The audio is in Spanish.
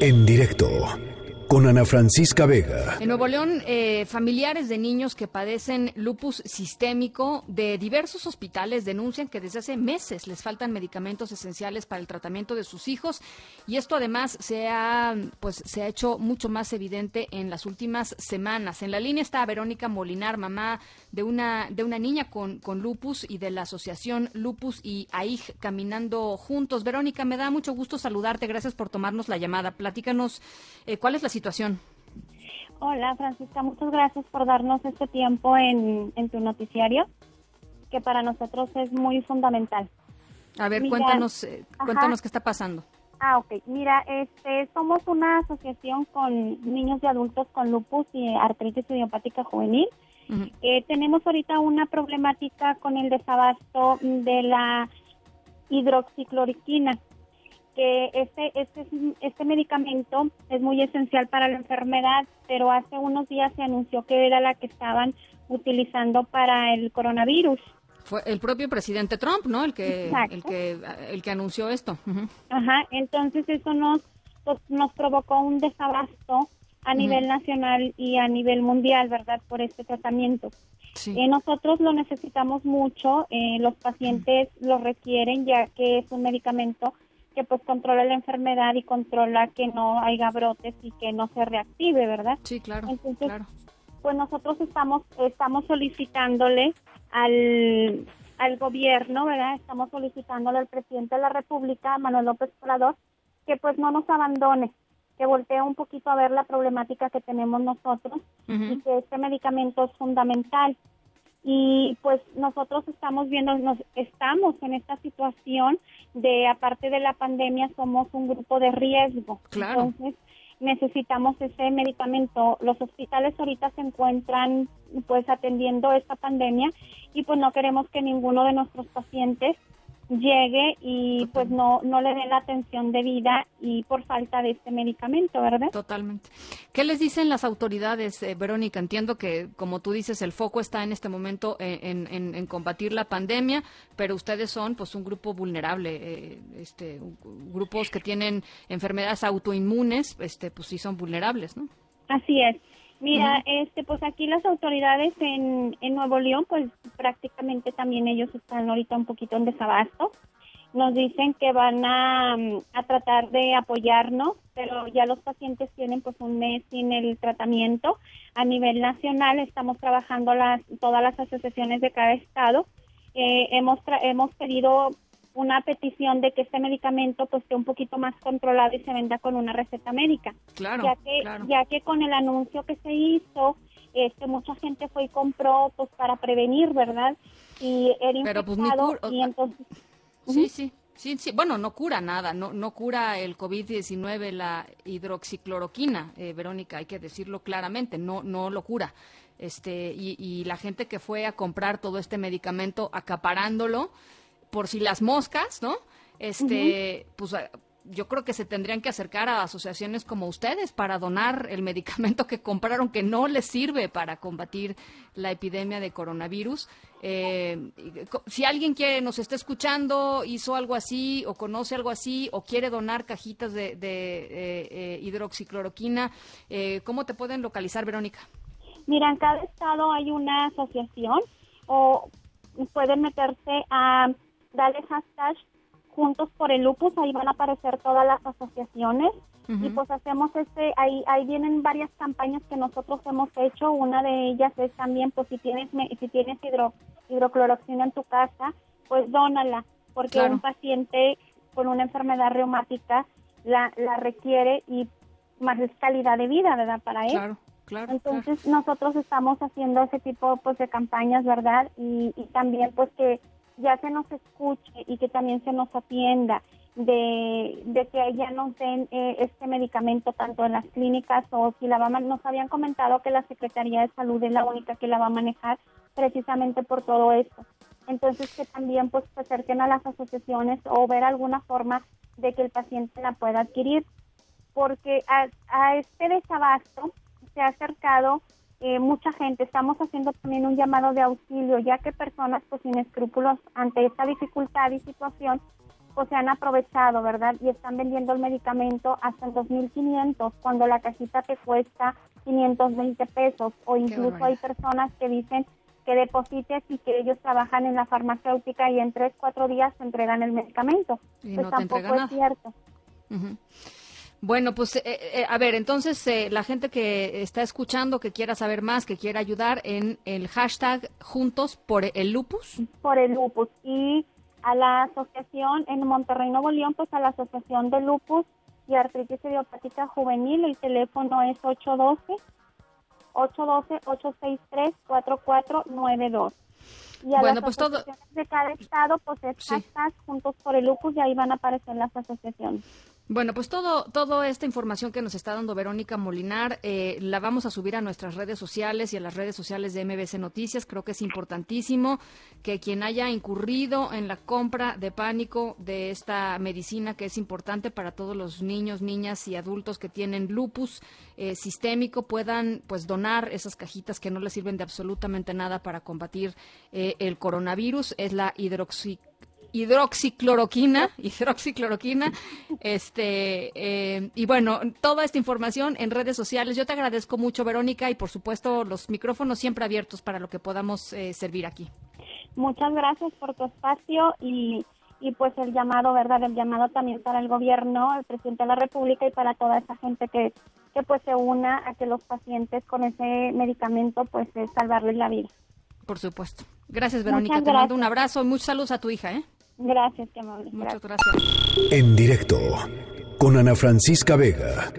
En directo con Ana Francisca Vega. En Nuevo León, eh, familiares de niños que padecen lupus sistémico de diversos hospitales denuncian que desde hace meses les faltan medicamentos esenciales para el tratamiento de sus hijos y esto además se ha, pues, se ha hecho mucho más evidente en las últimas semanas. En la línea está Verónica Molinar, mamá de una, de una niña con, con lupus y de la asociación Lupus y AIG Caminando Juntos. Verónica, me da mucho gusto saludarte. Gracias por tomarnos la llamada. Platícanos eh, cuál es la situación? Hola, Francisca, muchas gracias por darnos este tiempo en, tu noticiario, que para nosotros es muy fundamental. A ver, cuéntanos, eh, cuéntanos qué está pasando. Ah, ok. Mira, este, somos una asociación con niños y adultos con lupus y artritis idiopática juvenil. Eh, tenemos ahorita una problemática con el desabasto de la hidroxicloroquina que este, este, este medicamento es muy esencial para la enfermedad, pero hace unos días se anunció que era la que estaban utilizando para el coronavirus. Fue el propio presidente Trump, ¿no? El que, el que, el que anunció esto. Ajá, entonces eso nos, nos provocó un desabasto a nivel nacional y a nivel mundial, ¿verdad? Por este tratamiento. Sí. Eh, nosotros lo necesitamos mucho, eh, los pacientes lo requieren ya que es un medicamento que pues controla la enfermedad y controla que no haya brotes y que no se reactive, ¿verdad? Sí, claro. Entonces, pues nosotros estamos estamos solicitándole al al gobierno, ¿verdad? Estamos solicitándole al presidente de la República, Manuel López Obrador, que pues no nos abandone, que voltee un poquito a ver la problemática que tenemos nosotros y que este medicamento es fundamental y pues nosotros estamos viendo, nos estamos en esta situación de aparte de la pandemia somos un grupo de riesgo. Entonces necesitamos ese medicamento. Los hospitales ahorita se encuentran pues atendiendo esta pandemia y pues no queremos que ninguno de nuestros pacientes llegue y pues no, no le den la atención debida y por falta de este medicamento, ¿verdad? Totalmente. ¿Qué les dicen las autoridades, eh, Verónica? Entiendo que, como tú dices, el foco está en este momento en, en, combatir la pandemia, pero ustedes son pues un grupo vulnerable, eh, este, grupos que tienen enfermedades autoinmunes, este, pues sí son vulnerables, ¿no? Así es. Mira, este, pues aquí las autoridades en, en Nuevo León, pues prácticamente también ellos están ahorita un poquito en desabasto. Nos dicen que van a, a tratar de apoyarnos, pero ya los pacientes tienen pues un mes sin el tratamiento. A nivel nacional estamos trabajando las, todas las asociaciones de cada estado. Eh, hemos, hemos pedido una petición de que este medicamento pues esté un poquito más controlado y se venda con una receta médica. Claro, ya que, ya que con el anuncio que se hizo, este mucha gente fue y compró pues para prevenir, ¿verdad? Y era Pero, pues, y entonces Sí, sí. Sí, sí, bueno, no cura nada, no, no cura el COVID-19 la hidroxicloroquina, eh, Verónica, hay que decirlo claramente, no, no lo cura. Este, y, y la gente que fue a comprar todo este medicamento acaparándolo, por si las moscas, ¿no? Este, pues yo creo que se tendrían que acercar a asociaciones como ustedes para donar el medicamento que compraron que no les sirve para combatir la epidemia de coronavirus. Eh, si alguien quiere, nos está escuchando, hizo algo así o conoce algo así o quiere donar cajitas de, eh, eh, hidroxicloroquina, ¿cómo te pueden localizar, Verónica? Mira, en cada estado hay una asociación o pueden meterse a dale hashtag Juntos por el Lupus, ahí van a aparecer todas las asociaciones. Y pues hacemos este, ahí, ahí vienen varias campañas que nosotros hemos hecho. Una de ellas es también, pues si tienes, si tienes hidro, hidrocloroxina en tu casa, pues dónala, porque un paciente con una enfermedad reumática la, la requiere y más es calidad de vida, ¿verdad? Para él. Claro. Claro, Entonces nosotros estamos haciendo ese tipo pues de campañas, ¿verdad? Y, y también pues que ya se nos escuche y que también se nos atienda, de, de que ya nos den eh, este medicamento tanto en las clínicas o si la va a, nos habían comentado que la Secretaría de Salud es la única que la va a manejar precisamente por todo esto. Entonces que también pues se acerquen a las asociaciones o ver alguna forma de que el paciente la pueda adquirir, porque a, a este desabasto se ha acercado eh, mucha gente. Estamos haciendo también un llamado de auxilio, ya que personas pues sin escrúpulos ante esta dificultad y situación pues se han aprovechado, ¿verdad? Y están vendiendo el medicamento hasta en 2.500, cuando la cajita te cuesta 520 pesos, o incluso hay personas que dicen que deposites y que ellos trabajan en la farmacéutica y en tres, cuatro días te entregan el medicamento. Y pues tampoco es cierto. Bueno, pues eh, eh, a ver, entonces eh, la gente que está escuchando, que quiera saber más, que quiera ayudar en el hashtag Juntos por el Lupus. Por el Lupus. Y a la asociación en Monterrey, Nuevo León, pues a la Asociación de Lupus y Artritis Idiopática Juvenil, el teléfono es 812 812-863-4492. Y a bueno, las pues todo... de cada estado, pues es Juntos por el Lupus y ahí van a aparecer las asociaciones. Bueno, pues todo, toda esta información que nos está dando Verónica Molinar eh, la vamos a subir a nuestras redes sociales y a las redes sociales de MBC Noticias. Creo que es importantísimo que quien haya incurrido en la compra de pánico de esta medicina que es importante para todos los niños, niñas y adultos que tienen lupus eh, sistémico puedan pues donar esas cajitas que no les sirven de absolutamente nada para combatir eh, el coronavirus. Es la hidroxi hidroxicloroquina, hidroxicloroquina, este, eh, y bueno, toda esta información en redes sociales. Yo te agradezco mucho, Verónica, y por supuesto los micrófonos siempre abiertos para lo que podamos eh, servir aquí. Muchas gracias por tu espacio y, y pues el llamado, ¿verdad? El llamado también para el gobierno, el presidente de la República y para toda esa gente que, que pues se una a que los pacientes con ese medicamento pues salvarles la vida. Por supuesto. Gracias, Verónica. Te mando un abrazo y muchos saludos a tu hija, ¿eh? Gracias, qué amable. Muchas gracias. En directo con Ana Francisca Vega.